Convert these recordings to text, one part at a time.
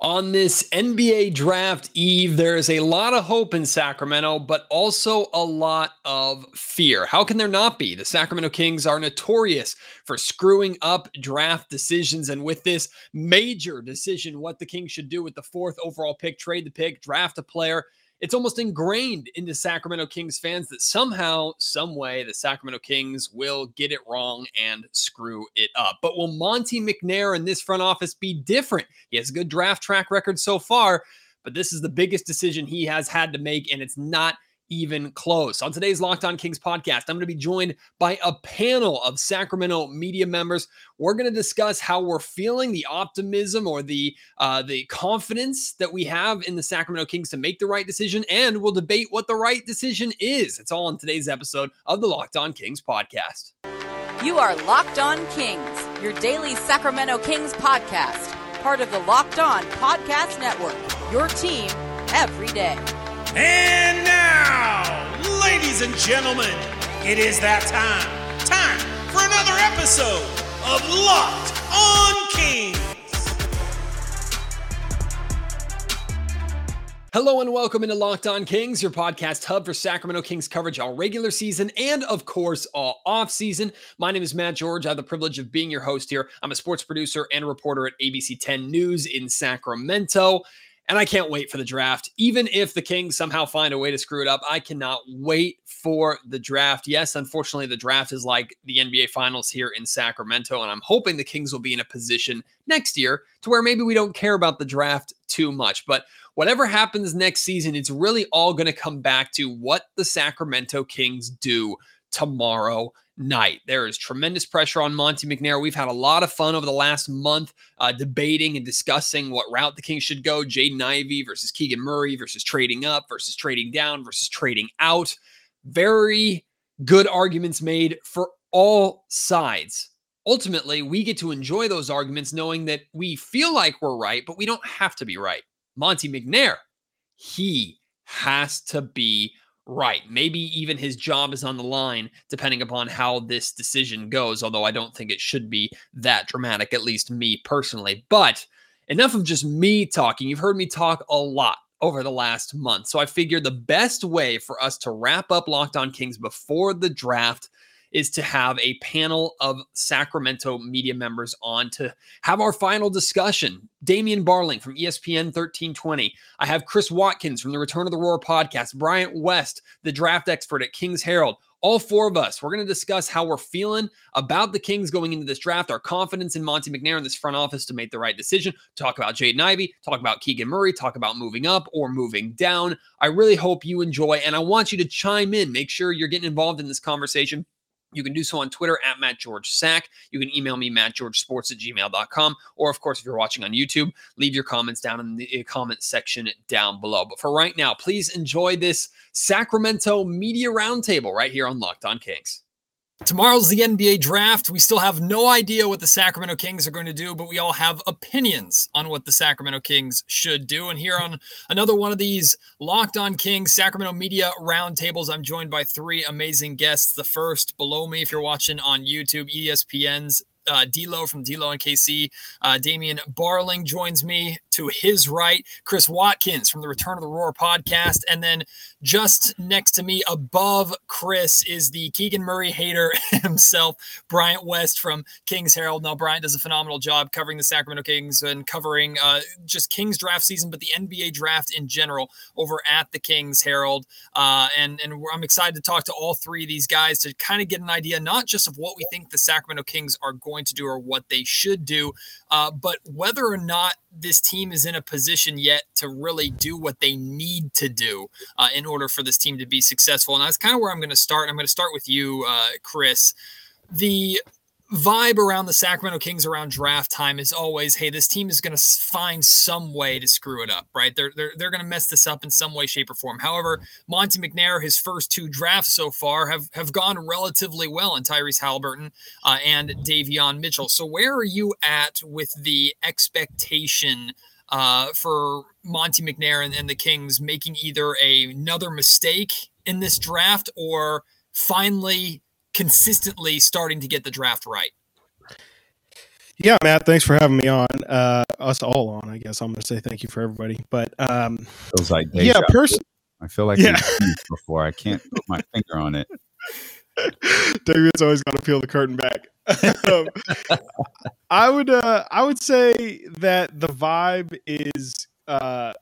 On this NBA draft eve, there is a lot of hope in Sacramento, but also a lot of fear. How can there not be? The Sacramento Kings are notorious for screwing up draft decisions. And with this major decision, what the Kings should do with the fourth overall pick, trade the pick, draft a player, it's almost ingrained into Sacramento Kings fans that somehow, some way, the Sacramento Kings will get it wrong and screw it up. But will Monte McNair in this front office be different? He has a good draft track record so far, but this is the biggest decision he has had to make, and it's not even close. On today's Locked On Kings podcast, I'm going to be joined by a panel of Sacramento media members. We're going to discuss how we're feeling, the optimism or the uh, the confidence that we have in the Sacramento Kings to make the right decision, and we'll debate what the right decision is. It's all in today's episode of the Locked On Kings podcast. You are Locked On Kings, your daily Sacramento Kings podcast, part of the Locked On Podcast Network. Your team every day. And now, ladies and gentlemen, it is that time. Time for another episode of Locked on Kings. Hello and welcome into Locked On Kings, your podcast hub for Sacramento Kings coverage all regular season and, of course, all off season. My name is Matt George. I have the privilege of being your host here. I'm a sports producer and reporter at ABC 10 News in Sacramento. And I can't wait for the draft. Even if the Kings somehow find a way to screw it up, I cannot wait for the draft. Yes, unfortunately, the draft is like the NBA Finals here in Sacramento. And I'm hoping the Kings will be in a position next year to where maybe we don't care about the draft too much. But whatever happens next season, it's really all going to come back to what the Sacramento Kings do tomorrow night. There is tremendous pressure on Monte McNair. We've had a lot of fun over the last month uh, debating and discussing what route the Kings should go Jaden Ivey versus Keegan Murray versus trading up versus trading down versus trading out. Very good arguments made for all sides. Ultimately, we get to enjoy those arguments knowing that we feel like we're right, but we don't have to be right. Monte McNair, he has to be right. Maybe even his job is on the line, depending upon how this decision goes. Although I don't think it should be that dramatic, at least me personally. But enough of just me talking. You've heard me talk a lot over the last month. So I figured the best way for us to wrap up Locked On Kings before the draft is to have a panel of Sacramento media members on to have our final discussion. Damian Barling from ESPN 1320. I have Chris Watkins from the Return of the Roar podcast, Bryant West, the draft expert at Kings Herald. All four of us, we're going to discuss how we're feeling about the Kings going into this draft, our confidence in Monte McNair in this front office to make the right decision, talk about Jaden Ivey, talk about Keegan Murray, talk about moving up or moving down. I really hope you enjoy, and I want you to chime in. Make sure you're getting involved in this conversation. You can do so on Twitter at Matt George Sack. You can email me, mattgeorgesports at gmail.com. Or, of course, if you're watching on YouTube, leave your comments down in the uh, comment section down below. But for right now, please enjoy this Sacramento Media Roundtable right here on Locked On Kings. Tomorrow's the NBA draft. We still have no idea what the Sacramento Kings are going to do, but we all have opinions on what the Sacramento Kings should do. And here on another one of these Locked On Kings Sacramento Media Roundtables, I'm joined by three amazing guests. The first below me, if you're watching on YouTube, ESPN's uh, D'Lo from D'Lo and KC. Uh, Damian Barling joins me to his right. Chris Watkins from the Return of the Roar podcast, and then just next to me, above Chris, is the Keegan Murray hater himself, Bryant West from Kings Herald. Now, Bryant does a phenomenal job covering the Sacramento Kings and covering uh, just Kings draft season, but the NBA draft in general over at the Kings Herald. Uh, and and I'm excited to talk to all three of these guys to kind of get an idea, not just of what we think the Sacramento Kings are going to do or what they should do, uh, but whether or not this team is in a position yet to really do what they need to do uh, in order for this team to be successful. And that's kind of where I'm going to start. I'm going to start with you, uh, Chris. The vibe around the Sacramento Kings around draft time is always, hey, this team is going to find some way to screw it up, right? They're they're, they're going to mess this up in some way, shape, or form. However, Monte McNair, his first two drafts so far have have gone relatively well in Tyrese Halliburton uh, and Davion Mitchell. So where are you at with the expectation? Uh, for Monte McNair and, and the Kings making either a, another mistake in this draft or finally consistently starting to get the draft right? Yeah, Matt, thanks for having me on. Uh, us all on, I guess. I'm going to say thank you for everybody. But um, feels like yeah, person. I feel like yeah. before I can't put my finger on it. David's always got to peel the curtain back. um, I would uh, I would say that the vibe is uh,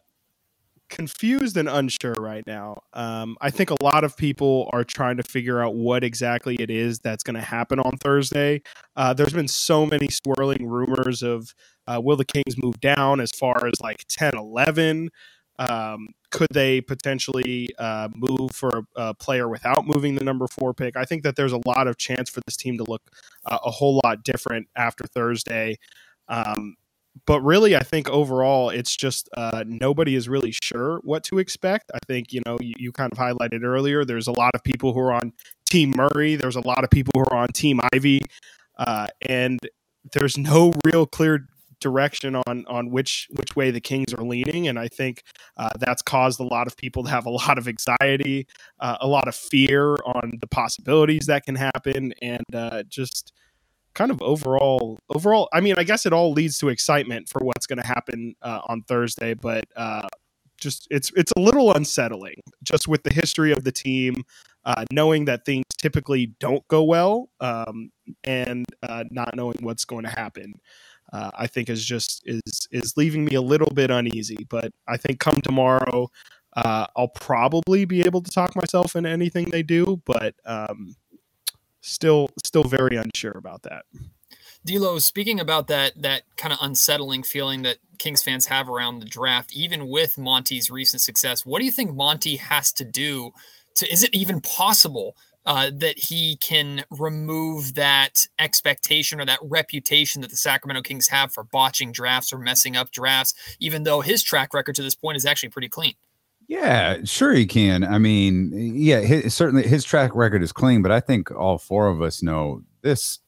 confused and unsure right now. Um, I think a lot of people are trying to figure out what exactly it is that's going to happen on Thursday. Uh, there's been so many swirling rumors of uh, will the Kings move down as far as like 10, 11? Um, could they potentially uh, move for a, a, player without moving the number four pick? I think that there's a lot of chance for this team to look uh, a whole lot different after Thursday. Um, but really, I think overall, it's just uh, nobody is really sure what to expect. I think, you know, you, you, kind of highlighted earlier, there's a lot of people who are on Team Murray, there's a lot of people who are on Team Ivey, uh, and there's no real clear direction on on which which way the Kings are leaning, and I think uh, that's caused a lot of people to have a lot of anxiety, uh, a lot of fear on the possibilities that can happen, and uh, just kind of overall overall i mean i guess it all leads to excitement for what's going to happen uh, on thursday but uh, just it's it's a little unsettling just with the history of the team uh, knowing that things typically don't go well um, and uh, not knowing what's going to happen uh, i think is just is is leaving me a little bit uneasy but i think come tomorrow uh, i'll probably be able to talk myself into anything they do but um, still still very unsure about that. D'Lo, speaking about that that kind of unsettling feeling that Kings fans have around the draft, even with Monte's recent success, what do you think Monte has to do to? Is it even possible uh, that he can remove that expectation or that reputation that the Sacramento Kings have for botching drafts or messing up drafts, even though his track record to this point is actually pretty clean? Yeah, sure he can. I mean, yeah, his, certainly his track record is clean, but I think all four of us know this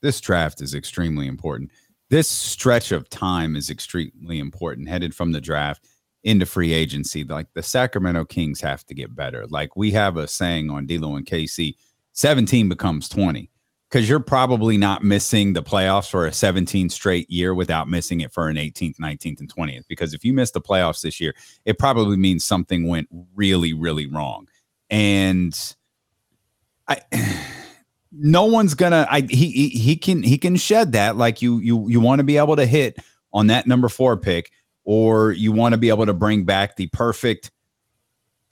this draft is extremely important. This stretch of time is extremely important headed from the draft into free agency. Like the Sacramento Kings have to get better. Like we have a saying on D'Lo and KC, 17 becomes 20 because you're probably not missing the playoffs for a 17 straight year without missing it for an 18th, 19th, and 20th. Because if you miss the playoffs this year, it probably means something went really, really wrong. And I, no one's gonna. I he he can he can shed that. Like you you you want to be able to hit on that number four pick, or you want to be able to bring back the perfect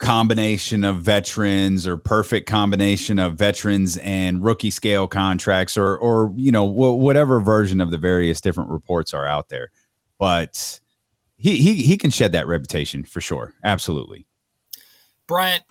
combination of veterans or perfect combination of veterans and rookie scale contracts or or you know whatever version of the various different reports are out there. But he he he can shed that reputation for sure. Absolutely. Bryant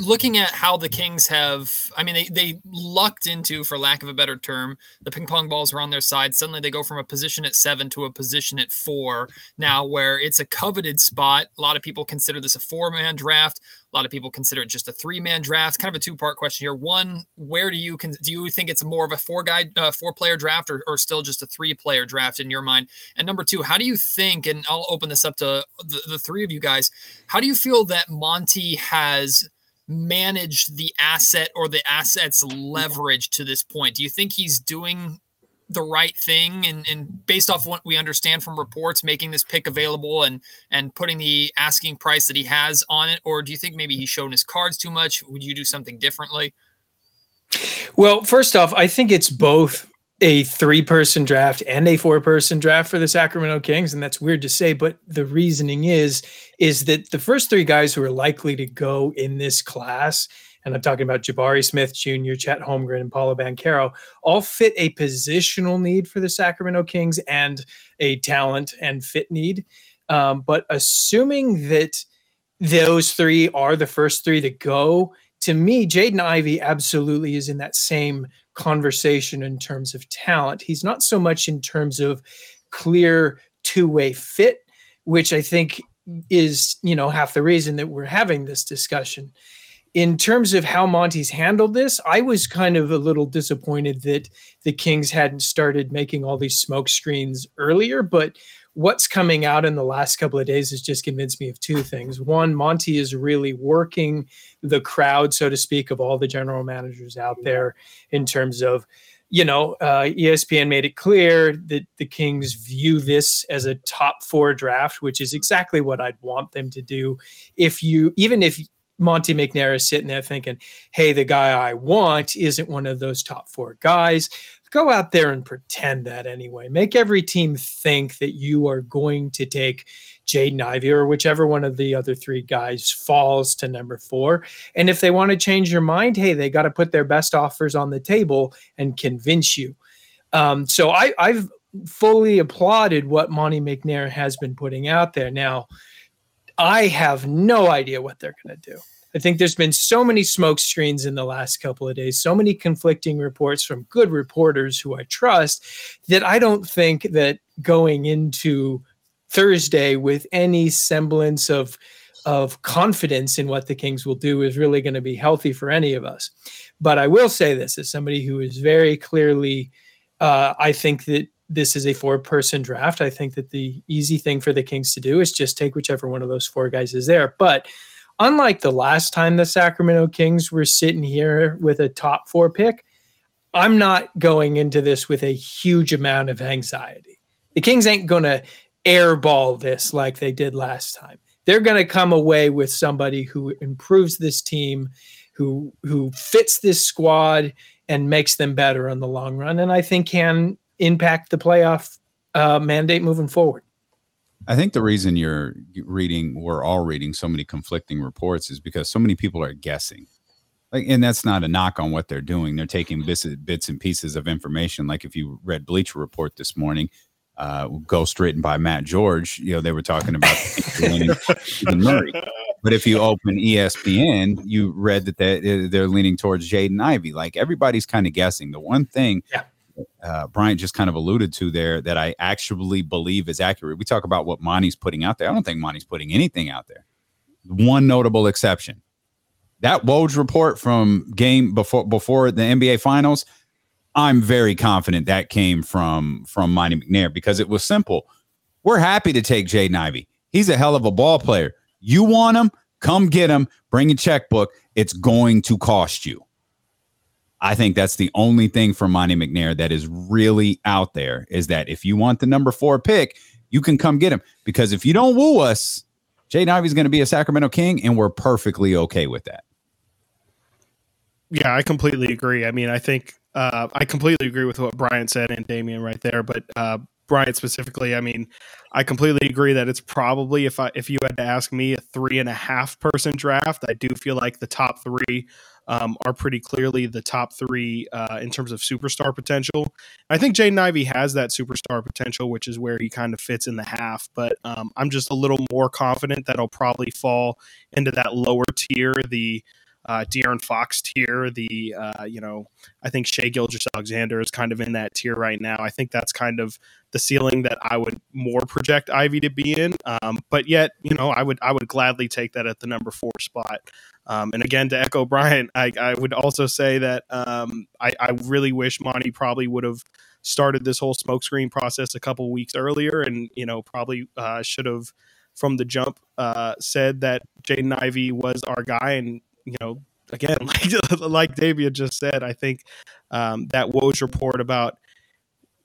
looking at how the Kings have, I mean, they, they lucked into, for lack of a better term, the ping pong balls were on their side. Suddenly they go from a position at seven to a position at four now, where it's a coveted spot. A lot of people consider this a four man draft. A lot of people consider it just a three man draft. Kind of a two part question here. One, where do you do you think it's more of a four guy, uh, four player draft, or, or still just a three player draft in your mind? And number two, how do you think? And I'll open this up to the, the three of you guys. How do you feel that Monte has manage the asset or the assets leverage to this point? Do you think he's doing the right thing and, and based off what we understand from reports, making this pick available and and putting the asking price that he has on it? Or do you think maybe he's shown his cards too much? Would you do something differently? Well, first off, I think it's both a three person draft and a four person draft for the Sacramento Kings. And that's weird to say, but the reasoning is, is that the first three guys who are likely to go in this class, and I'm talking about Jabari Smith Jr., Chet Holmgren, and Paolo Banchero, all fit a positional need for the Sacramento Kings and a talent and fit need. Um, but assuming that those three are the first three to go, to me, Jaden Ivey absolutely is in that same conversation in terms of talent. He's not so much in terms of clear two-way fit, which I think is, you know, half the reason that we're having this discussion. In terms of how Monte's handled this, I was kind of a little disappointed that the Kings hadn't started making all these smoke screens earlier, but what's coming out in the last couple of days has just convinced me of two things. One, Monte is really working the crowd, so to speak, of all the general managers out there in terms of you know, uh, ESPN made it clear that the Kings view this as a top four draft, which is exactly what I'd want them to do. If you, even if Monte McNair is sitting there thinking, hey, the guy I want isn't one of those top four guys, go out there and pretend that anyway. Make every team think that you are going to take Jaden Ivey or whichever one of the other three guys falls to number four. And if they want to change your mind, hey, they got to put their best offers on the table and convince you. Um, so I, I've fully applauded what Monte McNair has been putting out there. Now, I have no idea what they're going to do. I think there's been so many smoke screens in the last couple of days, so many conflicting reports from good reporters who I trust that I don't think that going into Thursday with any semblance of of confidence in what the Kings will do is really going to be healthy for any of us. But I will say this as somebody who is very clearly, uh, I think that this is a four person draft. I think that the easy thing for the Kings to do is just take whichever one of those four guys is there. But unlike the last time the Sacramento Kings were sitting here with a top four pick, I'm not going into this with a huge amount of anxiety. The Kings ain't going to airball this like they did last time. They're going to come away with somebody who improves this team, who who fits this squad and makes them better in the long run, and I think can impact the playoff uh, mandate moving forward. I think the reason you're reading, we're all reading so many conflicting reports, is because so many people are guessing. Like, and that's not a knock on what they're doing. They're taking bits, bits and pieces of information. Like if you read Bleacher Report this morning, uh, ghost written by Matt George, you know, they were talking about Murray. But if you open ESPN, you read that they, they're leaning towards Jaden Ivey. Like everybody's kind of guessing. The one thing yeah. Uh, Bryant just kind of alluded to there that I actually believe is accurate. We talk about what Monte's putting out there. I don't think Monte's putting anything out there. One notable exception. That Woj report from game before before the NBA Finals – I'm very confident that came from from Monte McNair because it was simple. We're happy to take Jaden Ivey. He's a hell of a ball player. You want him? Come get him. Bring a checkbook. It's going to cost you. I think that's the only thing for Monte McNair that is really out there is that if you want the number four pick, you can come get him. Because if you don't woo us, Jaden is going to be a Sacramento King, and we're perfectly okay with that. Yeah, I completely agree. I mean, I think uh, I completely agree with what Brian said and Damian right there, but uh, Brian specifically, I mean, I completely agree that it's probably if I if you had to ask me a three and a half person draft, I do feel like the top three um, are pretty clearly the top three uh, in terms of superstar potential. I think Jaden Ivey has that superstar potential, which is where he kind of fits in the half. But um, I'm just a little more confident that he'll probably fall into that lower tier, the uh, De'Aaron Fox tier. The uh, you know, I think Shai Gilgeous-Alexander is kind of in that tier right now. I think that's kind of the ceiling that I would more project Ivey to be in. Um, but yet, you know, I would I would gladly take that at the number four spot. Um, and again, to echo Brian, I, I would also say that um, I, I really wish Monte probably would have started this whole smokescreen process a couple weeks earlier, and you know, probably uh, should have from the jump uh, said that Jaden Ivey was our guy, and you know, again, like like David just said, I think um, that Woj report about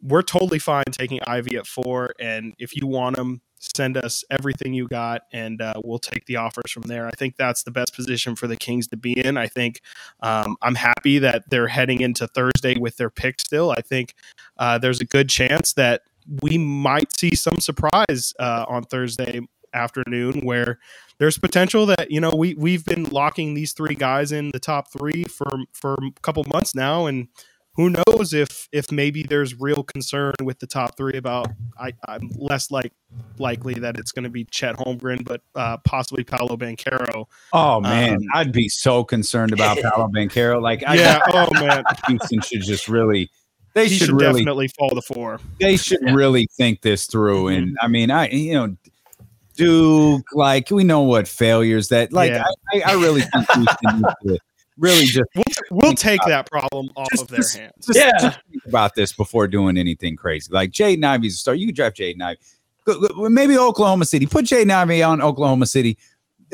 we're totally fine taking Ivey at four, and if you want him, send us everything you got, and uh, we'll take the offers from there. I think that's the best position for the Kings to be in. I think um, I'm happy that they're heading into Thursday with their pick still. I think uh, there's a good chance that we might see some surprise uh, on Thursday afternoon where there's potential that you know we we've been locking these three guys in the top three for for a couple months now, and who knows if if maybe there's real concern with the top three about I, I'm less like likely that it's going to be Chet Holmgren, but uh, possibly Paolo Banchero. Oh man, um, I'd be so concerned about Paolo Banchero. Like, yeah, I, oh man, Houston should just really. They should, should, really, definitely fall the four. They should yeah. really think this through. And mm-hmm. I mean, I you know, Duke, like we know what failures that like yeah. I, I, really think we really just we'll, we'll take that problem off just, of their just, hands. Just, yeah, just think about this before doing anything crazy. Like Jaden Ivey's a star. You can draft Jaden Ivey. Maybe Oklahoma City. Put Jaden Ivey on Oklahoma City.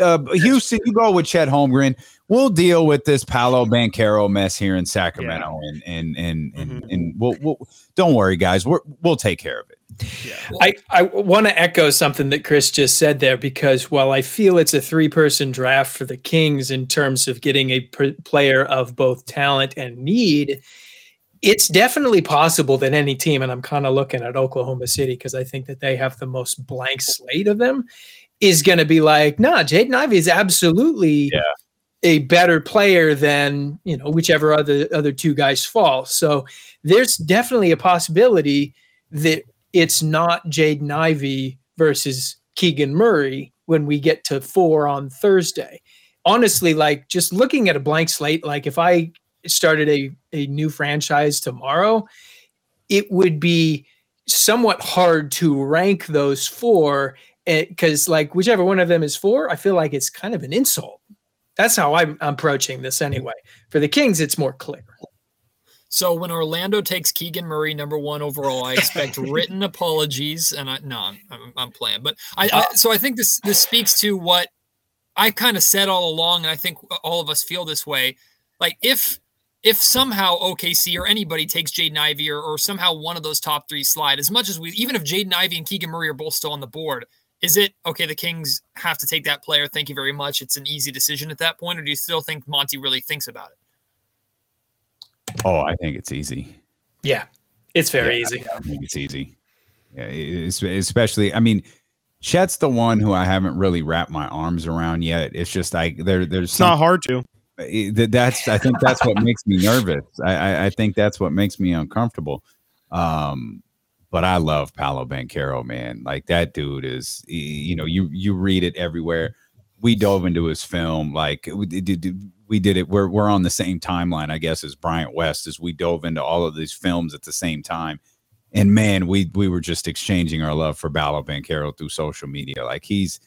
uh, Houston, you go with Chet Holmgren. We'll deal with this Paolo Banchero mess here in Sacramento, yeah. and and and and, mm-hmm. and we'll, we'll don't worry, guys. We're, we'll take care of it. Yeah. I, I want to echo something that Chris just said there because while I feel it's a three person draft for the Kings in terms of getting a pr- player of both talent and need, it's definitely possible that any team, and I'm kind of looking at Oklahoma City because I think that they have the most blank slate of them, is going to be like, nah, Jaden Ivey is absolutely yeah. a better player than you know whichever other other two guys fall. So there's definitely a possibility that it's not Jaden Ivey versus Keegan Murray when we get to four on Thursday. Honestly, like just looking at a blank slate, like if I started a, a new franchise tomorrow, it would be somewhat hard to rank those four because eh, like whichever one of them is four, I feel like it's kind of an insult. That's how I'm, I'm approaching this anyway. For the Kings, it's more clear. So when Orlando takes Keegan Murray number one overall, I expect written apologies. And I no, I'm, I'm playing, but I, I uh, so I think this this speaks to what I kind of said all along, and I think all of us feel this way. Like if if somehow OKC or anybody takes Jaden Ivey or, or somehow one of those top three slide, as much as we, even if Jaden Ivey and Keegan Murray are both still on the board, is it okay? The Kings have to take that player. Thank you very much. It's an easy decision at that point, or do you still think Monty really thinks about it? Oh, I think it's easy. Yeah, it's very yeah, easy. I think it's easy. Yeah, especially. I mean, Chet's the one who I haven't really wrapped my arms around yet. It's just like there, there's. It's some, not hard to. That's I think that's what makes me nervous. I, I think that's what makes me uncomfortable. Um, but I love Paolo Banchero, man. Like that dude is, you know, you you read it everywhere. We dove into his film, like we did. It. We're we're on the same timeline, I guess, as Bryant West, as we dove into all of these films at the same time. And man, we we were just exchanging our love for Paolo Banchero through social media. Like he's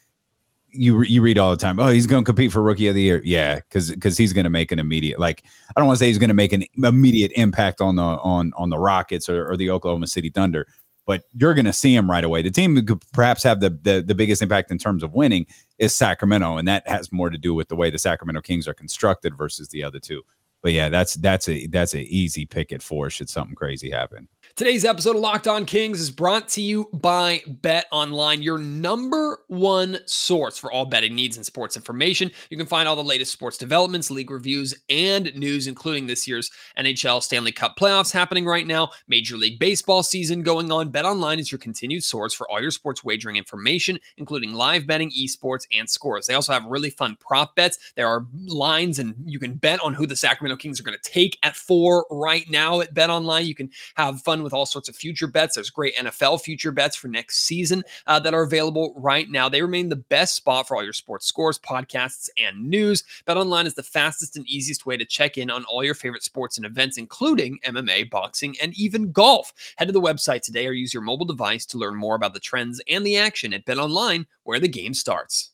you you read all the time. Oh, he's going to compete for rookie of the year. Yeah, because because he's going to make an immediate like I don't want to say he's going to make an immediate impact on the on on the Rockets or, or the Oklahoma City Thunder, but you're going to see him right away. The team who could perhaps have the, the the biggest impact in terms of winning is Sacramento, and that has more to do with the way the Sacramento Kings are constructed versus the other two. But yeah, that's that's a that's an easy pick at four. Should something crazy happen. Today's episode of Locked On Kings is brought to you by Bet Online, your number one source for all betting needs and sports information. You can find all the latest sports developments, league reviews, and news, including this year's NHL Stanley Cup playoffs happening right now, Major League Baseball season going on. Bet Online is your continued source for all your sports wagering information, including live betting, esports, and scores. They also have really fun prop bets. There are lines, and you can bet on who the Sacramento Kings are going to take at four right now at Bet Online. You can have fun with all sorts of future bets. There's great NFL future bets for next season uh, that are available right now. They remain the best spot for all your sports scores, podcasts, and news. Bet online is the fastest and easiest way to check in on all your favorite sports and events, including MMA, boxing, and even golf. Head to the website today or use your mobile device to learn more about the trends and the action at Bet Online, where the game starts.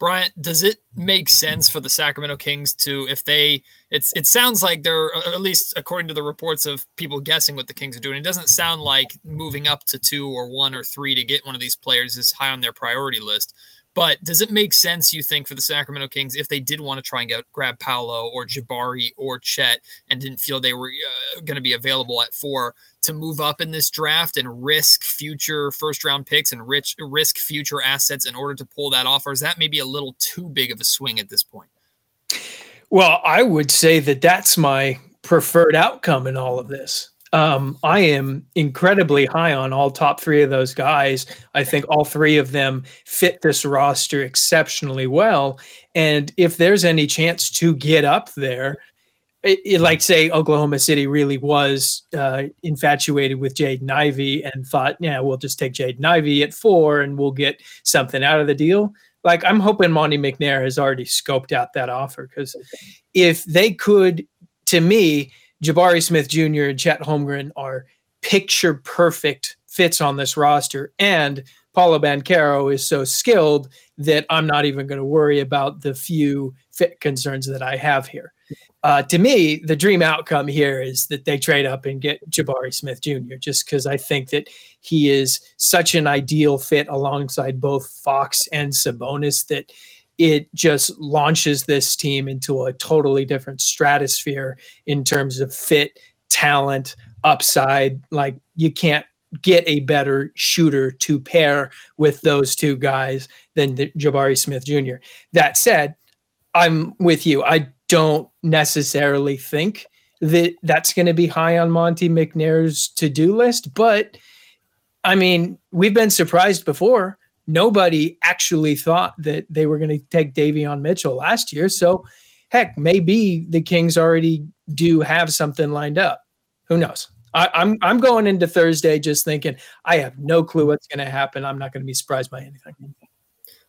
Bryant, does it make sense for the Sacramento Kings to, if they, it's, it sounds like they're, uh, at least according to the reports of people guessing what the Kings are doing, it doesn't sound like moving up to two or one or three to get one of these players is high on their priority list. But does it make sense, you think, for the Sacramento Kings if they did want to try and get, grab Paolo or Jabari or Chet and didn't feel they were uh, going to be available at four to move up in this draft and risk future first round picks and rich, risk future assets in order to pull that off? Or is that maybe a little too big of a swing at this point? Well, I would say that that's my preferred outcome in all of this. Um, I am incredibly high on all top three of those guys. I think all three of them fit this roster exceptionally well. And if there's any chance to get up there, it, it, like say Oklahoma City really was uh, infatuated with Jaden Ivey and thought, yeah, we'll just take Jaden Ivey at four and we'll get something out of the deal. Like I'm hoping Monte McNair has already scoped out that offer because if they could, to me, Jabari Smith Jr. and Chet Holmgren are picture perfect fits on this roster. And Paolo Banchero is so skilled that I'm not even going to worry about the few fit concerns that I have here. uh, to me, the dream outcome here is that they trade up and get Jabari Smith Jr. Just because I think that he is such an ideal fit alongside both Fox and Sabonis that it just launches this team into a totally different stratosphere in terms of fit, talent, upside. Like you can't get a better shooter to pair with those two guys than Jabari Smith Jr. That said, I'm with you. I don't necessarily think that that's going to be high on Monte McNair's to do list, but I mean, we've been surprised before. Nobody actually thought that they were going to take Davion Mitchell last year. So, heck, maybe the Kings already do have something lined up. Who knows? I, am I'm, I'm going into Thursday just thinking I have no clue what's going to happen. I'm not going to be surprised by anything.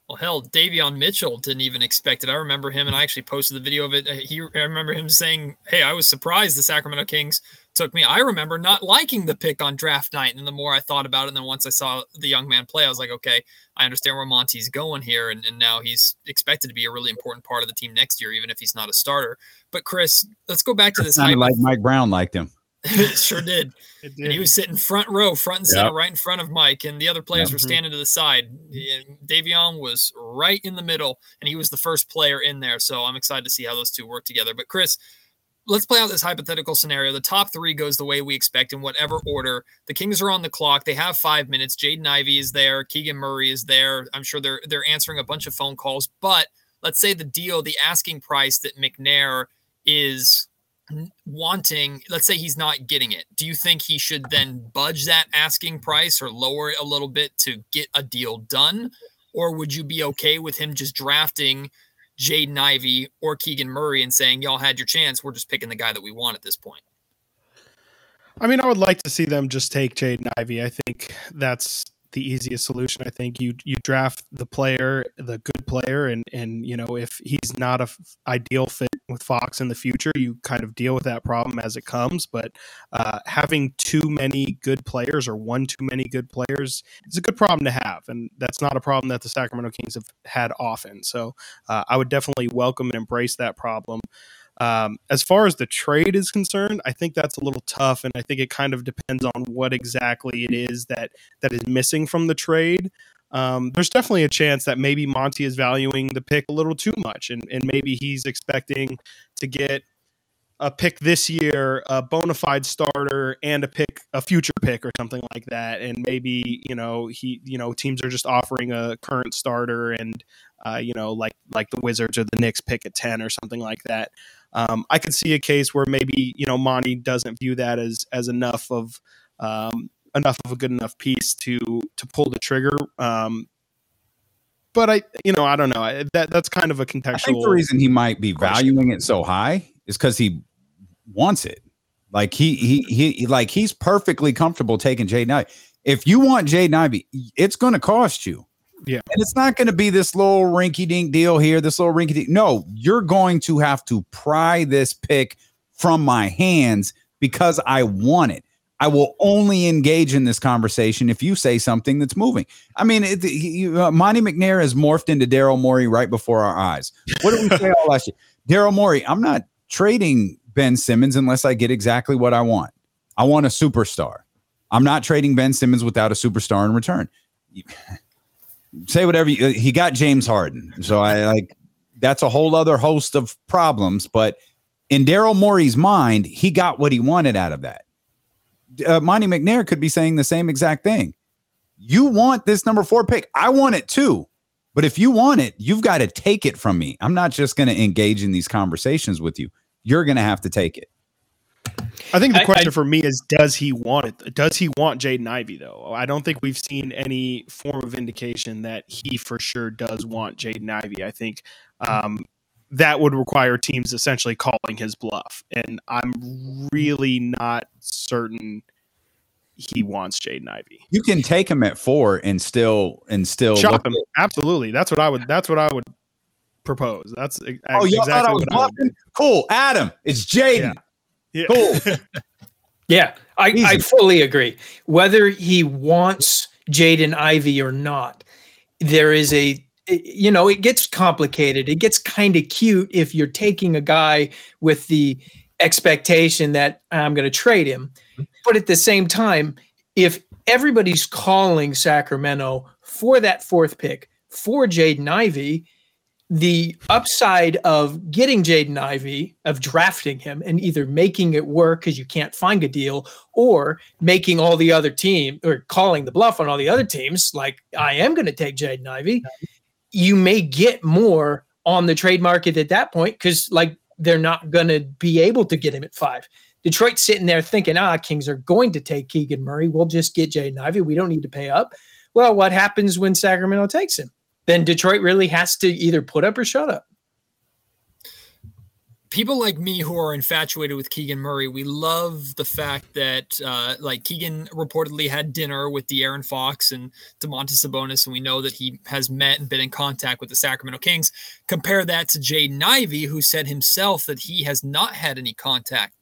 Well, hell, Davion Mitchell didn't even expect it. I remember him, and I actually posted the video of it. He, I remember him saying, "Hey, I was surprised the Sacramento Kings took me." I remember not liking the pick on draft night, and the more I thought about it, and then once I saw the young man play, I was like, "Okay, I understand where Monte's going here," and, and now he's expected to be a really important part of the team next year, even if he's not a starter. But Chris, let's go back to this. Sounded like Mike Brown liked him. it sure did. It did. And he was sitting front row, front and center, yep. right in front of Mike, and the other players yep. were standing to the side. Davion was right in the middle, and he was the first player in there. So I'm excited to see how those two work together. But Chris, let's play out this hypothetical scenario. The top three goes the way we expect in whatever order. The Kings are on the clock. They have five minutes. Jaden Ivey is there. Keegan Murray is there. I'm sure they're they're answering a bunch of phone calls. But let's say the deal, the asking price that McNair is wanting, let's say he's not getting it, do you think he should then budge that asking price or lower it a little bit to get a deal done? Or would you be okay with him just drafting Jaden Ivey or Keegan Murray and saying, y'all had your chance, we're just picking the guy that we want at this point? I mean, I would like to see them just take Jaden Ivey. I think that's the easiest solution. I think you you draft the player, the good player, and and you know if he's not a f- ideal fit with Fox in the future, you kind of deal with that problem as it comes. But uh, having too many good players or one too many good players is a good problem to have, and that's not a problem that the Sacramento Kings have had often. So uh, I would definitely welcome and embrace that problem. Um, as far as the trade is concerned, I think that's a little tough, and I think it kind of depends on what exactly it is that that is missing from the trade. Um, there's definitely a chance that maybe Monte is valuing the pick a little too much, and, and maybe he's expecting to get a pick this year, a bona fide starter, and a pick, a future pick, or something like that. And maybe you know he, you know, teams are just offering a current starter, and uh, you know, like like the Wizards or the Knicks pick at ten or something like that. Um, I could see a case where maybe you know Monte doesn't view that as as enough of um, enough of a good enough piece to to pull the trigger. Um, but I, you know, I don't know. I, that that's kind of a contextual. I think the reason he might be question. valuing it so high is because he wants it. Like he he he like he's perfectly comfortable taking Jaden Ivey. If you want Jaden Ivey, it's going to cost you. Yeah. And it's not going to be this little rinky dink deal here, this little rinky dink. No, you're going to have to pry this pick from my hands because I want it. I will only engage in this conversation if you say something that's moving. I mean, it, he, uh, Monte McNair has morphed into Daryl Morey right before our eyes. What did we say all last year? Daryl Morey, I'm not trading Ben Simmons unless I get exactly what I want. I want a superstar. I'm not trading Ben Simmons without a superstar in return say whatever you, he got James Harden. So I like that's a whole other host of problems. But in Daryl Morey's mind, he got what he wanted out of that. Uh, Monte McNair could be saying the same exact thing. You want this number four pick. I want it too. But if you want it, you've got to take it from me. I'm not just going to engage in these conversations with you. You're going to have to take it. I think the question I, I, for me is does he want it? Does he want Jaden Ivey though? I don't think we've seen any form of indication that he for sure does want Jaden Ivey. I think um, that would require teams essentially calling his bluff, and I'm really not certain he wants Jaden Ivey. You can take him at four and still and still chop him. Absolutely, that's what I would. That's what I would propose. That's oh, you exactly thought I was bluffing? Cool, Adam. It's Jaden. Yeah. Yeah. Cool. yeah, I, I fully agree. Whether he wants Jaden Ivey or not, there is a you know, it gets complicated. It gets kind of cute if you're taking a guy with the expectation that I'm going to trade him. But at the same time, if everybody's calling Sacramento for that fourth pick for Jaden Ivey, the upside of getting Jaden Ivey, of drafting him and either making it work because you can't find a deal or making all the other team or calling the bluff on all the other teams, like I am going to take Jaden Ivey, you may get more on the trade market at that point because like they're not going to be able to get him at five. Detroit's sitting there thinking, ah, Kings are going to take Keegan Murray. We'll just get Jaden Ivey. We don't need to pay up. Well, what happens when Sacramento takes him? then Detroit really has to either put up or shut up. People like me who are infatuated with Keegan Murray, we love the fact that uh, like Keegan reportedly had dinner with De'Aaron Fox and Domantas Sabonis, and we know that he has met and been in contact with the Sacramento Kings. Compare that to Jaden Ivey, who said himself that he has not had any contact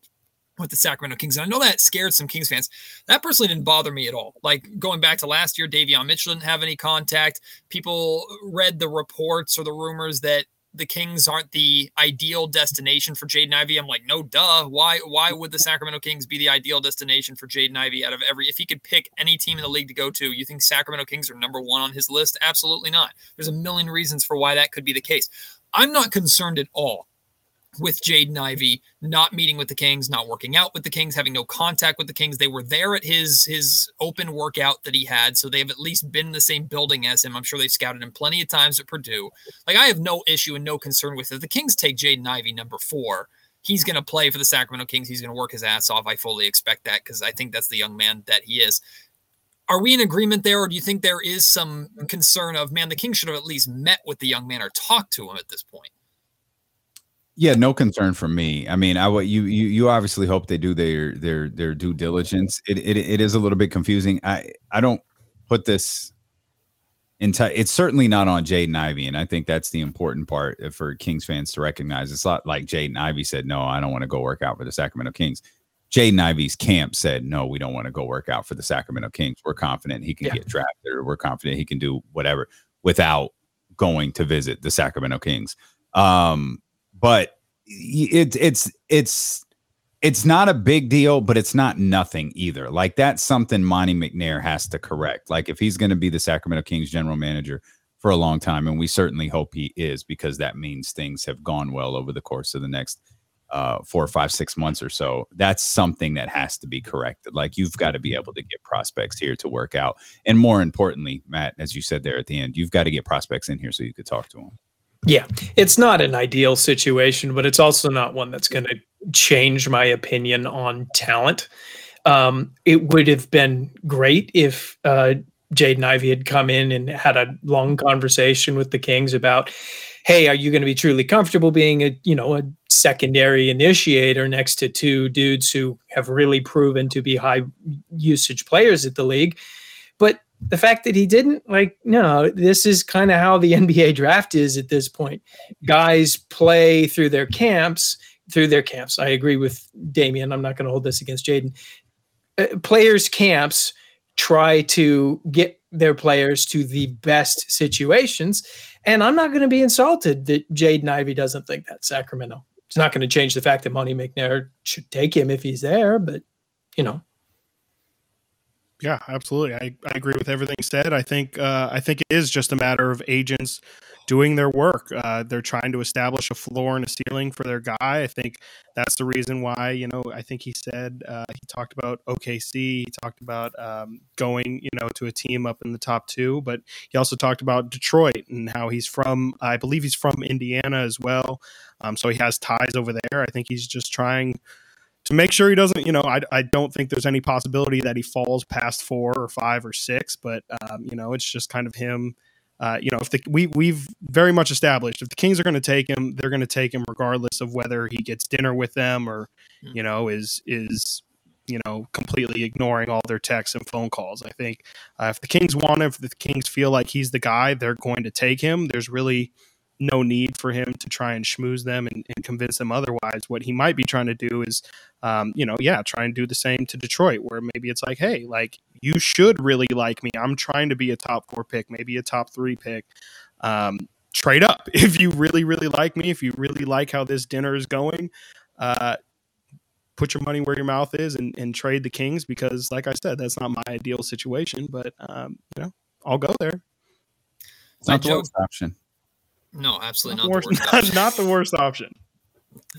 with the Sacramento Kings. And I know that scared some Kings fans. That personally didn't bother me at all. Like going back to last year, Davion Mitchell didn't have any contact. People read the reports or the rumors that the Kings aren't the ideal destination for Jaden Ivey. I'm like, no, duh. Why? Why would the Sacramento Kings be the ideal destination for Jaden Ivey out of every? If he could pick any team in the league to go to, you think Sacramento Kings are number one on his list? Absolutely not. There's a million reasons for why that could be the case. I'm not concerned at all with Jaden Ivey not meeting with the Kings, not working out with the Kings, having no contact with the Kings. They were there at his his open workout that he had, so they've at least been in the same building as him. I'm sure they scouted him plenty of times at Purdue. Like I have no issue and no concern with it. The Kings take Jaden Ivey number four. He's going to play for the Sacramento Kings. He's going to work his ass off. I fully expect that because I think that's the young man that he is. Are we in agreement there, or do you think there is some concern of man, the Kings should have at least met with the young man or talked to him at this point? Yeah, no concern from me. I mean, I what you you you obviously hope they do their their their due diligence. It it, it is a little bit confusing. I I don't put this into it's certainly not on Jaden Ivey, and I think that's the important part for Kings fans to recognize. It's not like Jaden Ivey said, "No, I don't want to go work out for the Sacramento Kings." Jaden Ivey's camp said, "No, we don't want to go work out for the Sacramento Kings. We're confident he can yeah. get drafted, or we're confident he can do whatever without going to visit the Sacramento Kings." Um, but it, it's it's it's not a big deal, but it's not nothing either. Like that's something Monte McNair has to correct. Like if he's going to be the Sacramento Kings general manager for a long time, and we certainly hope he is, because that means things have gone well over the course of the next uh, four or five, six months or so. That's something that has to be corrected. Like you've got to be able to get prospects here to work out, and more importantly, Matt, as you said there at the end, you've got to get prospects in here so you could talk to them. Yeah, it's not an ideal situation, but it's also not one that's going to change my opinion on talent. Um, it would have been great if uh, Jaden Ivey had come in and had a long conversation with the Kings about, hey, are you going to be truly comfortable being a you know a secondary initiator next to two dudes who have really proven to be high usage players at the league? But the fact that he didn't like no this is kind of how the nba draft is at this point. Guys play through their camps through their camps. I agree with damien i'm not going to hold this against jaden. Uh, players camps try to get their players to the best situations and i'm not going to be insulted that jaden ivey doesn't think that. Sacramento. It's not going to change the fact that monte mcnair should take him if he's there but you know yeah, absolutely. I, I agree with everything said. I think uh, I think it is just a matter of agents doing their work. Uh, they're trying to establish a floor and a ceiling for their guy. I think that's the reason why. You know, I think he said uh, he talked about OKC. He talked about um, going, you know, to a team up in the top two. But he also talked about Detroit and how he's from. I believe he's from Indiana as well. Um, so he has ties over there. I think he's just trying to make sure he doesn't, you know, I, I don't think there's any possibility that he falls past four or five or six, but, um, you know, it's just kind of him. Uh, you know, if the, we we've very much established if the Kings are going to take him, they're going to take him regardless of whether he gets dinner with them or, hmm. you know, is is you know completely ignoring all their texts and phone calls. I think uh, if the Kings want him, if the Kings feel like he's the guy, they're going to take him. There's really no need for him to try and schmooze them and, and, convince them otherwise. What he might be trying to do is, um, you know, yeah, try and do the same to Detroit, where maybe it's like, hey, like you should really like me. I'm trying to be a top four pick, maybe a top three pick. um, trade up if you really really like me if you really like how this dinner is going uh, put your money where your mouth is and, and trade the kings because like i said that's not my ideal situation but um, you know i'll go there It's not the worst option. No, absolutely not, not. the the worst, worst not, option. not the worst option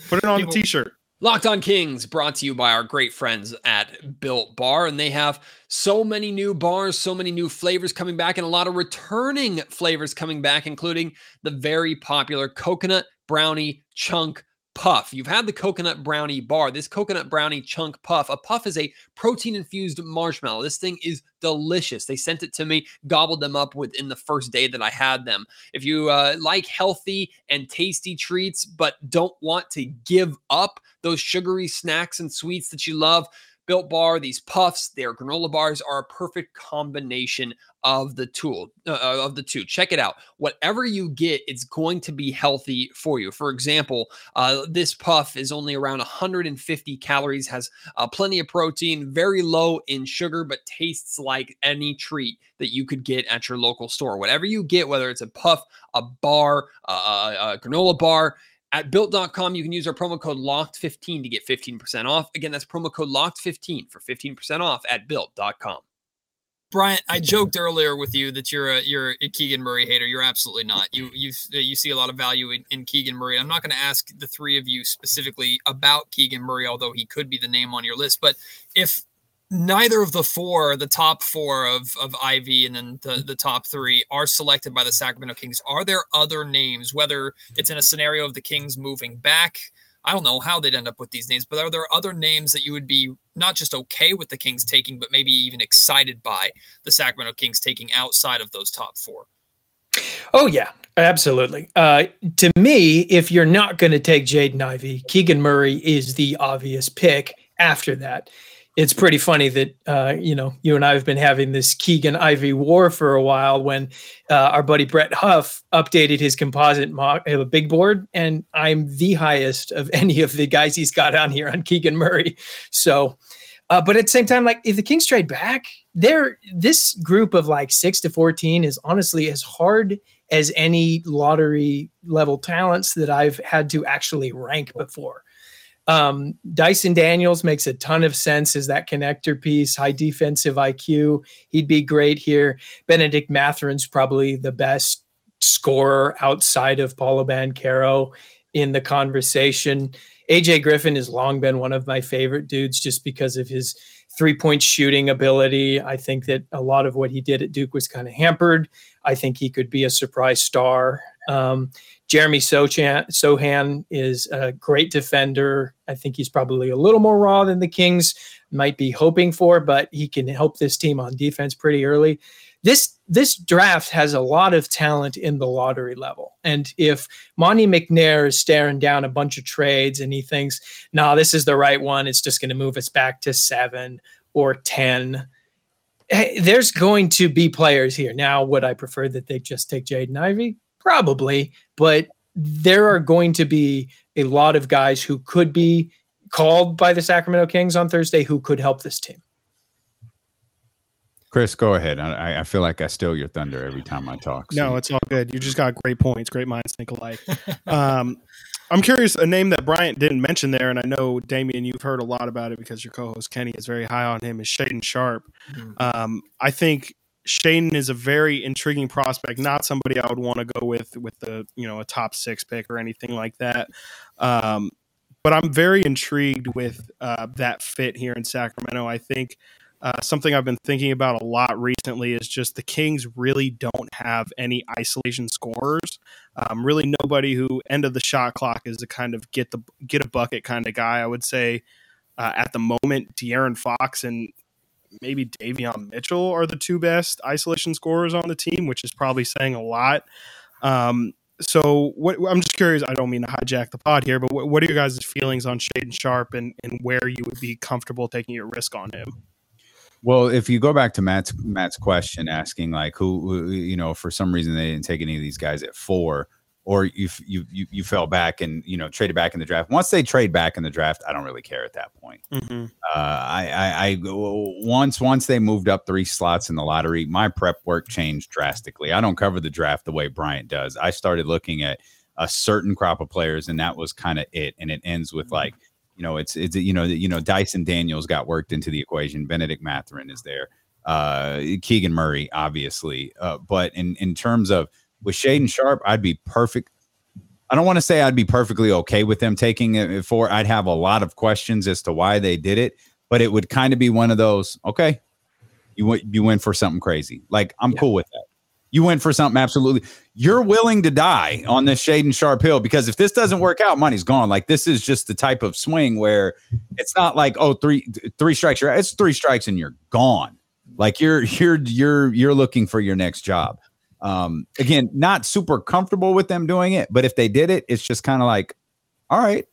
put it on People- a t-shirt Locked on Kings brought to you by our great friends at Built Bar. And they have so many new bars, so many new flavors coming back, and a lot of returning flavors coming back, including the very popular coconut brownie chunk puff. You've had the coconut brownie bar. This coconut brownie chunk puff. A puff is a protein infused marshmallow. This thing is delicious. They sent it to me, gobbled them up within the first day that I had them. If you uh, like healthy and tasty treats, but don't want to give up those sugary snacks and sweets that you love, Built Bar, these puffs, their granola bars are a perfect combination of the tool uh, of the two. Check it out. Whatever you get, it's going to be healthy for you. For example, uh, this puff is only around 150 calories, has uh, plenty of protein, very low in sugar, but tastes like any treat that you could get at your local store. Whatever you get, whether it's a puff, a bar, uh, a granola bar, at built.com, you can use our promo code locked15 to get 15% off. Again, that's promo code locked15 for 15% off at built.com. Bryant, I joked earlier with you that you're a you're a Keegan Murray hater. You're absolutely not. You you you see a lot of value in, in Keegan Murray. I'm not going to ask the three of you specifically about Keegan Murray, although he could be the name on your list. But if neither of the four, the top four of of Ivey and then the the top three, are selected by the Sacramento Kings, are there other names? Whether it's in a scenario of the Kings moving back, I don't know how they'd end up with these names, but are there other names that you would be not just okay with the Kings taking, but maybe even excited by the Sacramento Kings taking outside of those top four? Oh yeah, absolutely. Uh, to me, if you're not going to take Jaden Ivey, Keegan Murray is the obvious pick. After that, it's pretty funny that uh, you know you and I have been having this Keegan Ivey war for a while. When uh, our buddy Brett Huff updated his composite mock, uh, big board, and I'm the highest of any of the guys he's got on here on Keegan Murray. So. Uh, but at the same time, like if the Kings trade back, there this group of like six to fourteen is honestly as hard as any lottery level talents that I've had to actually rank before. Um, Dyson Daniels makes a ton of sense as that connector piece, high defensive IQ. He'd be great here. Benedict Mathurin's probably the best scorer outside of Paolo Banchero in the conversation. AJ Griffin has long been one of my favorite dudes just because of his three point shooting ability. I think that a lot of what he did at Duke was kind of hampered. I think he could be a surprise star. Um, Jeremy Sochan, Sohan is a great defender. I think he's probably a little more raw than the Kings might be hoping for, but he can help this team on defense pretty early. This this draft has a lot of talent in the lottery level. And if Monte McNair is staring down a bunch of trades and he thinks, no, nah, this is the right one, it's just going to move us back to seven or 10. Hey, there's going to be players here. Now, would I prefer that they just take Jaden Ivey? Probably, but there are going to be a lot of guys who could be called by the Sacramento Kings on Thursday who could help this team. Chris, go ahead. I, I feel like I steal your thunder every time I talk. So. No, it's all good. You just got great points. Great minds think alike. um, I'm curious, a name that Bryant didn't mention there, and I know Damian, you've heard a lot about it because your co-host Kenny is very high on him. Is Shaedon Sharpe? Mm-hmm. Um, I think Shaedon is a very intriguing prospect. Not somebody I would want to go with with the you know a top six pick or anything like that. Um, but I'm very intrigued with uh, that fit here in Sacramento. I think uh, something I've been thinking about a lot recently is just the Kings really don't have any isolation scorers. Um, really, nobody who end of the shot clock is a kind of get the get a bucket kind of guy. I would say uh, at the moment, De'Aaron Fox and maybe Davion Mitchell are the two best isolation scorers on the team, which is probably saying a lot. Um, so what I'm just curious. I don't mean to hijack the pod here, but what, what are your guys' feelings on Shaedon Sharpe and, and where you would be comfortable taking a risk on him? Well, if you go back to Matt's Matt's question asking like who you know for some reason they didn't take any of these guys at four or you you you you fell back and you know traded back in the draft. Once they trade back in the draft, I don't really care at that point. Mhm. Uh, I, I, I once once they moved up three slots in the lottery, my prep work changed drastically. I don't cover the draft the way Bryant does. I started looking at a certain crop of players, and that was kind of it. And it ends with like, you know, it's it's you know you know Dyson Daniels got worked into the equation. Benedict Mathurin is there. Uh, Keegan Murray, obviously. Uh, but in in terms of with Shaedon Sharpe, I'd be perfect. I don't want to say I'd be perfectly okay with them taking it for. I'd have a lot of questions as to why they did it, but it would kind of be one of those. Okay, you went, you went for something crazy. Like I'm cool with that. You went for something absolutely. You're willing to die on this Shaedon Sharpe hill because if this doesn't work out, money's gone. Like this is just the type of swing where it's not like oh three three strikes. You're it's three strikes and you're gone. Like you're you're you're you're looking for your next job. Um, again, not super comfortable with them doing it, but if they did it, it's just kind of like, all right,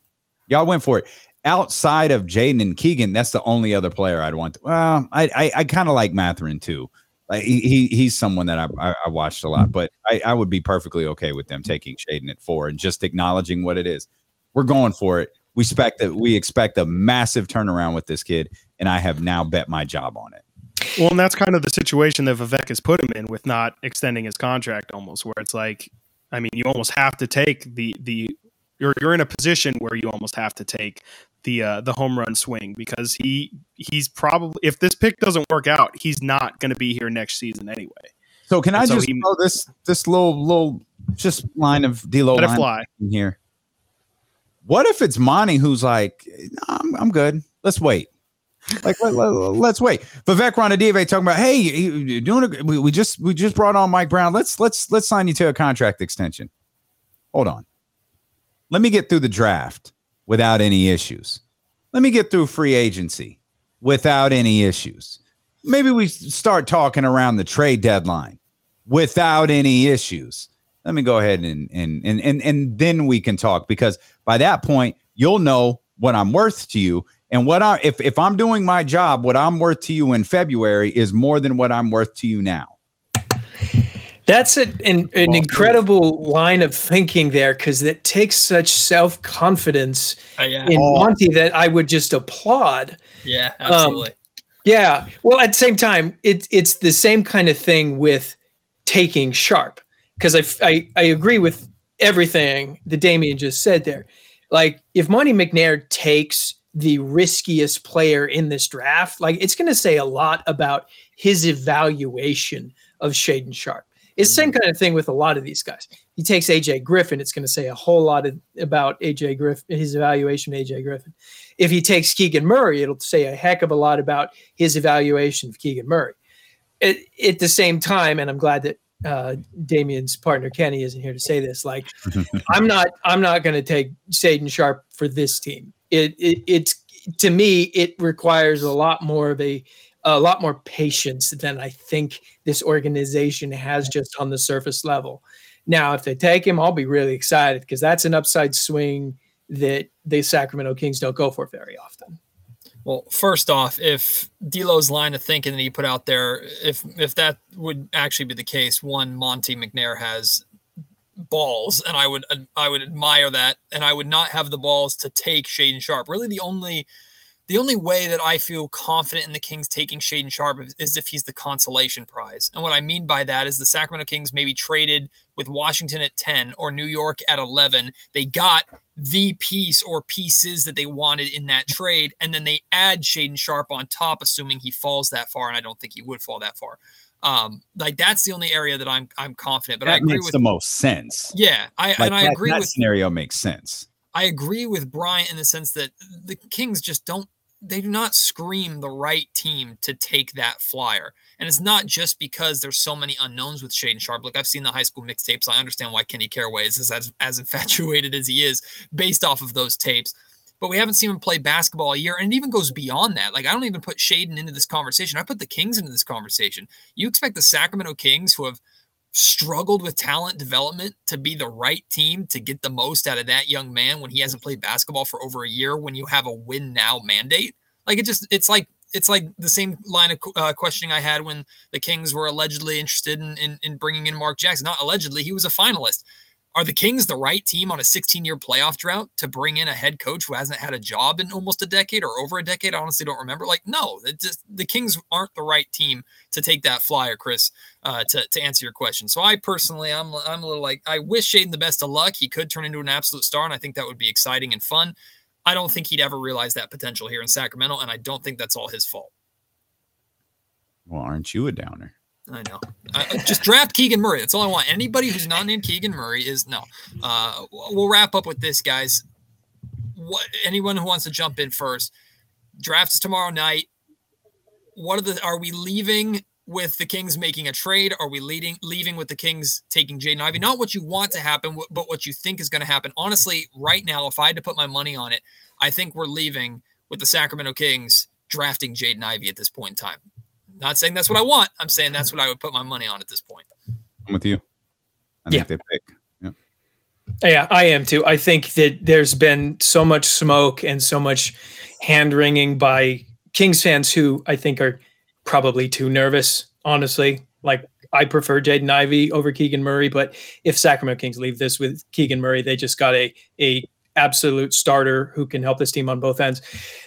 y'all went for it. Outside of Jaden and Keegan, that's the only other player I'd want. To, well, I I, I kind of like Mathurin too. Like he, he he's someone that I, I, I watched a lot, but I, I would be perfectly okay with them taking Shaedon at four and just acknowledging what it is. We're going for it. We expect that we expect a massive turnaround with this kid, and I have now bet my job on it. Well, and that's kind of the situation that Vivek has put him in with not extending his contract almost where it's like I mean, you almost have to take the the you're you're in a position where you almost have to take the uh, the home run swing because he he's probably if this pick doesn't work out, he's not going to be here next season anyway. So can I so just he- this this little little just line of D'Lo Let it fly. in here? What if it's Monte who's like, "No, I'm, I'm good. Let's wait. Like let, us wait. Vivek Ranadive talking about, hey, you- doing a, we, we just we just brought on Mike Brown. Let's let's let's sign you to a contract extension. Hold on. Let me get through the draft without any issues. Let me get through free agency without any issues. Maybe we start talking around the trade deadline without any issues. Let me go ahead and and and and, and then we can talk because by that point you'll know what I'm worth to you and what I if if I'm doing my job, what I'm worth to you in February is more than what I'm worth to you now. That's a, an, an incredible line of thinking there because it takes such self confidence Uh, yeah, in Monte that I would just applaud. yeah, absolutely. Yeah. Well, at the same time, it, it's the same kind of thing with taking Sharpe because I I agree with everything that Damian just said there. Like, if Monte McNair takes the riskiest player in this draft, like, it's going to say a lot about his evaluation of Shaedon Sharpe. It's the same kind of thing with a lot of these guys. He takes AJ Griffin, it's going to say a whole lot of, about AJ Griffin, his evaluation of AJ Griffin. If he takes Keegan Murray, it'll say a heck of a lot about his evaluation of Keegan Murray. At, at the same time, and I'm glad that uh, Damian's partner Kenny isn't here to say this. Like, I'm not, I'm not going to take Shaedon Sharpe for this team. It, it, it's to me, it requires a lot more of a, a lot more patience than I think this organization has just on the surface level. Now, if they take him, I'll be really excited because that's an upside swing that the Sacramento Kings don't go for very often. Well, first off, if D'Lo's line of thinking that he put out there, if if that would actually be the case, one Monte McNair has balls, and I would I would admire that, and I would not have the balls to take Shaedon Sharpe. Really, the only the only way that I feel confident in the Kings taking Shaedon Sharpe is, if he's the consolation prize. And what I mean by that is the Sacramento Kings maybe traded with Washington at 10 or New York at 11. They got the piece or pieces that they wanted in that trade, and then they add Shaedon Sharpe on top, assuming he falls that far, and I don't think he would fall that far. Um, like that's the only area that I'm I'm confident. But I that agree makes with the most sense. yeah, I Like and I that- agree that with scenario makes sense. I agree with Bryant in the sense that the Kings just don't they do not scream the right team to take that flyer. And it's not just because there's so many unknowns with Shaedon Sharpe. Like I've seen the high school mixtapes. I understand why Kenny Caraway is as, as infatuated as he is based off of those tapes. But we haven't seen him play basketball a year. And it even goes beyond that. Like I don't even put Shaedon into this conversation. I put the Kings into this conversation. You expect the Sacramento Kings who have struggled with talent development to be the right team to get the most out of that young man when he hasn't played basketball for over a year when you have a win now mandate like it just it's like it's like the same line of uh, questioning I had when the Kings were allegedly interested in, in in bringing in Mark Jackson not allegedly he was a finalist Are the Kings the right team on a 16 year playoff drought to bring in a head coach who hasn't had a job in almost a decade or over a decade? I honestly don't remember. Like, no, just, the Kings aren't the right team to take that flyer, Chris, uh, to, to answer your question. So I personally, I'm, I'm a little like, I wish Shaedon the best of luck. He could turn into an absolute star, and I think that would be exciting and fun. I don't think he'd ever realize that potential here in Sacramento, and I don't think that's all his fault. Well, aren't you a downer? I know. Uh, just draft Keegan Murray. That's all I want. Anybody who's not named Keegan Murray is no. Uh, we'll wrap up with this, guys. What anyone who wants to jump in first? Draft is tomorrow night. What are the? Are we leaving with the Kings making a trade? Are we leading leaving with the Kings taking Jaden Ivey? Not what you want to happen, but what you think is going to happen. Honestly, right now, if I had to put my money on it, I think we're leaving with the Sacramento Kings drafting Jaden Ivey at this point in time. Not saying that's what I want. I'm saying that's what I would put my money on at this point. I'm with you. I yeah. think they pick. Yeah. Yeah, I am too. I think that there's been so much smoke and so much hand wringing by Kings fans who I think are probably too nervous, honestly. Like I prefer Jaden Ivey over Keegan Murray, but if Sacramento Kings leave this with Keegan Murray, they just got a a absolute starter who can help this team on both ends.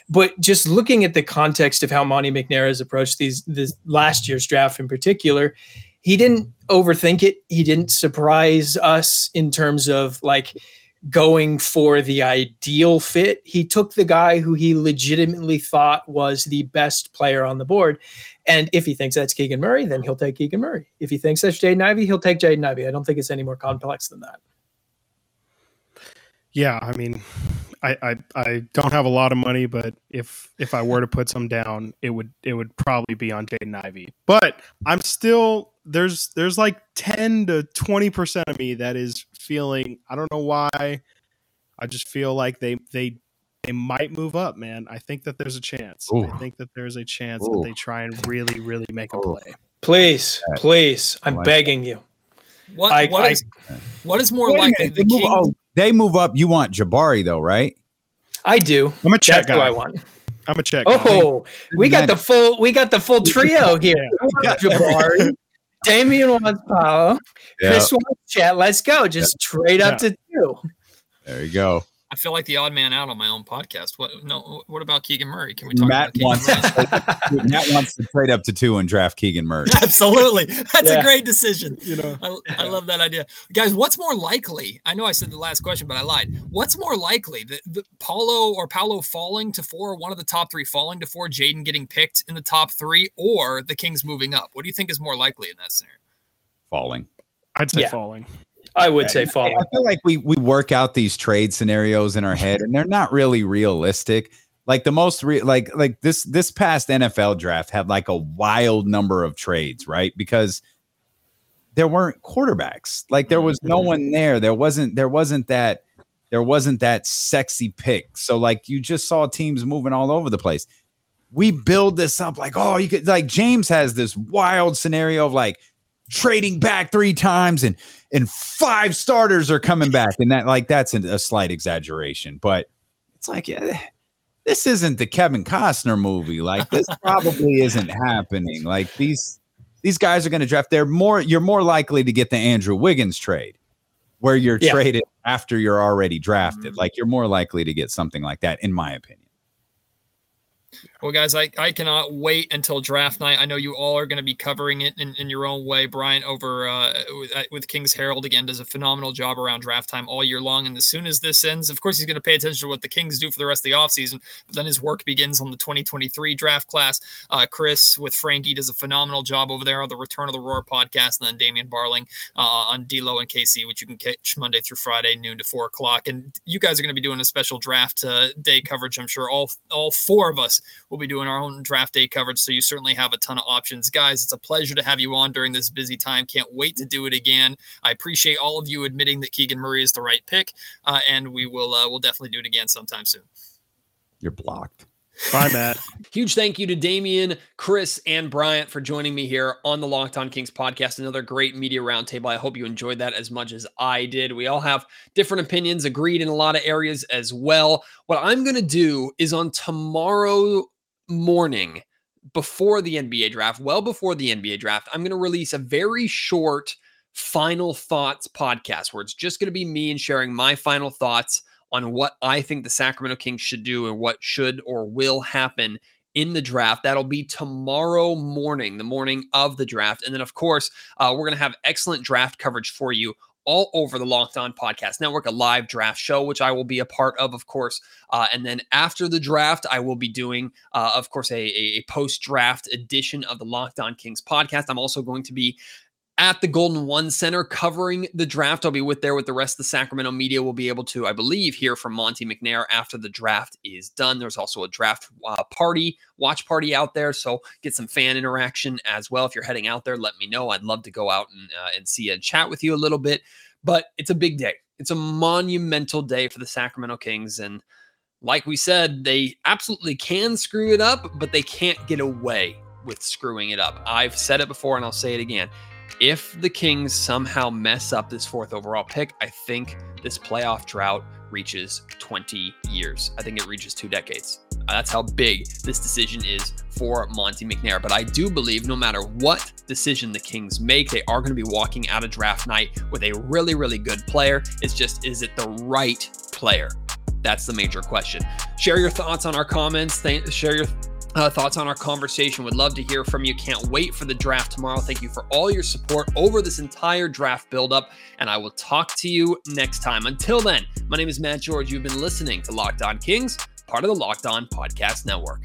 But just looking at the context of how Monte McNair has approached these this last year's draft in particular, he didn't overthink it. He didn't surprise us in terms of like going for the ideal fit. He took the guy who he legitimately thought was the best player on the board. And if he thinks that's Keegan Murray, then he'll take Keegan Murray. If he thinks that's Jaden Ivey, he'll take Jaden Ivey. I don't think it's any more complex than that. Yeah, I mean, I, I I don't have a lot of money, but if if I were to put some down, it would it would probably be on Jaden Ivey. But I'm still there's there's like ten to twenty percent of me that is feeling I don't know why. I just feel like they they they might move up, man. I think that there's a chance. Ooh. I think that there's a chance Ooh. that they try and really, really make a play. Please, please, I'm begging you. What, I, what, I, is, what is more likely? The King, oh, they move up. You want Jabari though, right? I do. I'm a Chet That's guy. I want. I'm a Chet. Oh, guy. we got the full. We got the full trio here. yeah. Jabari, Damian wants Paolo, yeah. Chris wants Chet. Let's go. Just yeah. trade up to two. There you go. I feel like the odd man out on my own podcast. What no? What about Keegan Murray? Can we talk Matt about wants Murray? Matt wants to trade up to two and draft Keegan Murray. Absolutely, that's yeah. a great decision. You know, I, I, love that idea, guys. What's more likely? I know I said the last question, but I lied. What's more likely, that, the Paulo or Paolo falling to four, one of the top three falling to four, Jaden getting picked in the top three, or the Kings moving up? What do you think is more likely in that scenario? Falling. I'd say yeah. falling. I would say fall. I feel like we we work out these trade scenarios in our head, and they're not really realistic. Like the most re- like like this this past NFL draft had like a wild number of trades, right? Because there weren't quarterbacks. Like there was no mm-hmm. one there. There wasn't there wasn't that there wasn't that sexy pick. So like you just saw teams moving all over the place. We build this up like, oh, you could like James has this wild scenario of like trading back three times and and five starters are coming back. And that like that's a slight exaggeration but it's like yeah, this isn't the kevin costner movie. Like this probably isn't happening. Like these these guys are going to draft they're more you're more likely to get the andrew wiggins trade where you're yeah. traded after you're already drafted. Mm-hmm. Like you're more likely to get something like that in my opinion well, guys, I, I cannot wait until draft night. I know you all are going to be covering it in, in your own way. Brian over uh, with, uh, with, King's Herald again does a phenomenal job around draft time all year long. And as soon as this ends, of course, he's going to pay attention to what the Kings do for the rest of the offseason. But then his work begins on the 2023 draft class. Uh, Chris with Frankie does a phenomenal job over there on the Return of the Roar podcast. And then Damian Barling uh, on D'Lo and KC, which you can catch Monday through Friday, noon to four o'clock. And you guys are going to be doing a special draft uh, day coverage. I'm sure all all four of us will be doing our own draft day coverage. So you certainly have a ton of options. Guys, it's a pleasure to have you on during this busy time. Can't wait to do it again. I appreciate all of you admitting that Keegan Murray is the right pick. Uh, and we will uh, we'll definitely do it again sometime soon. You're blocked. Bye, Matt. Huge thank you to Damian, Chris, and Bryant for joining me here on the Locked On Kings podcast. Another great media roundtable. I hope you enjoyed that as much as I did. We all have different opinions, agreed in a lot of areas as well. What I'm going to do is on tomorrow morning before the NBA draft, well before the NBA draft, I'm going to release a very short final thoughts podcast where it's just going to be me and sharing my final thoughts on what I think the Sacramento Kings should do and what should or will happen in the draft. That'll be tomorrow morning, the morning of the draft. And then, of course, uh, we're going to have excellent draft coverage for you all over the Locked On Podcast Network, a live draft show, which I will be a part of, of course. Uh, and then after the draft, I will be doing, uh, of course, a, a post draft edition of the Locked On Kings podcast. I'm also going to be at the Golden One Center covering the draft. I'll be with there with the rest of the Sacramento media. We'll be able to, I believe, hear from Monte McNair after the draft is done. There's also a draft uh, party, watch party out there. So get some fan interaction as well. If you're heading out there, let me know. I'd love to go out and, uh, and see and chat with you a little bit. But it's a big day. It's a monumental day for the Sacramento Kings. And like we said, they absolutely can screw it up, but they can't get away with screwing it up. I've said it before and I'll say it again if the Kings somehow mess up this fourth overall pick, I think this playoff drought reaches 20 years. I think it reaches two decades. Uh, that's how big this decision is for Monte McNair. But I do believe no matter what decision the Kings make, they are going to be walking out of draft night with a really, really good player. It's just, is it the right player? That's the major question. Share your thoughts on our comments. Th- share your uh, thoughts on our conversation. Would love to hear from you. Can't wait for the draft tomorrow. Thank you for all your support over this entire draft buildup, and I will talk to you next time. Until then, my name is Matt George. You've been listening to Locked On Kings, part of the Locked On Podcast Network.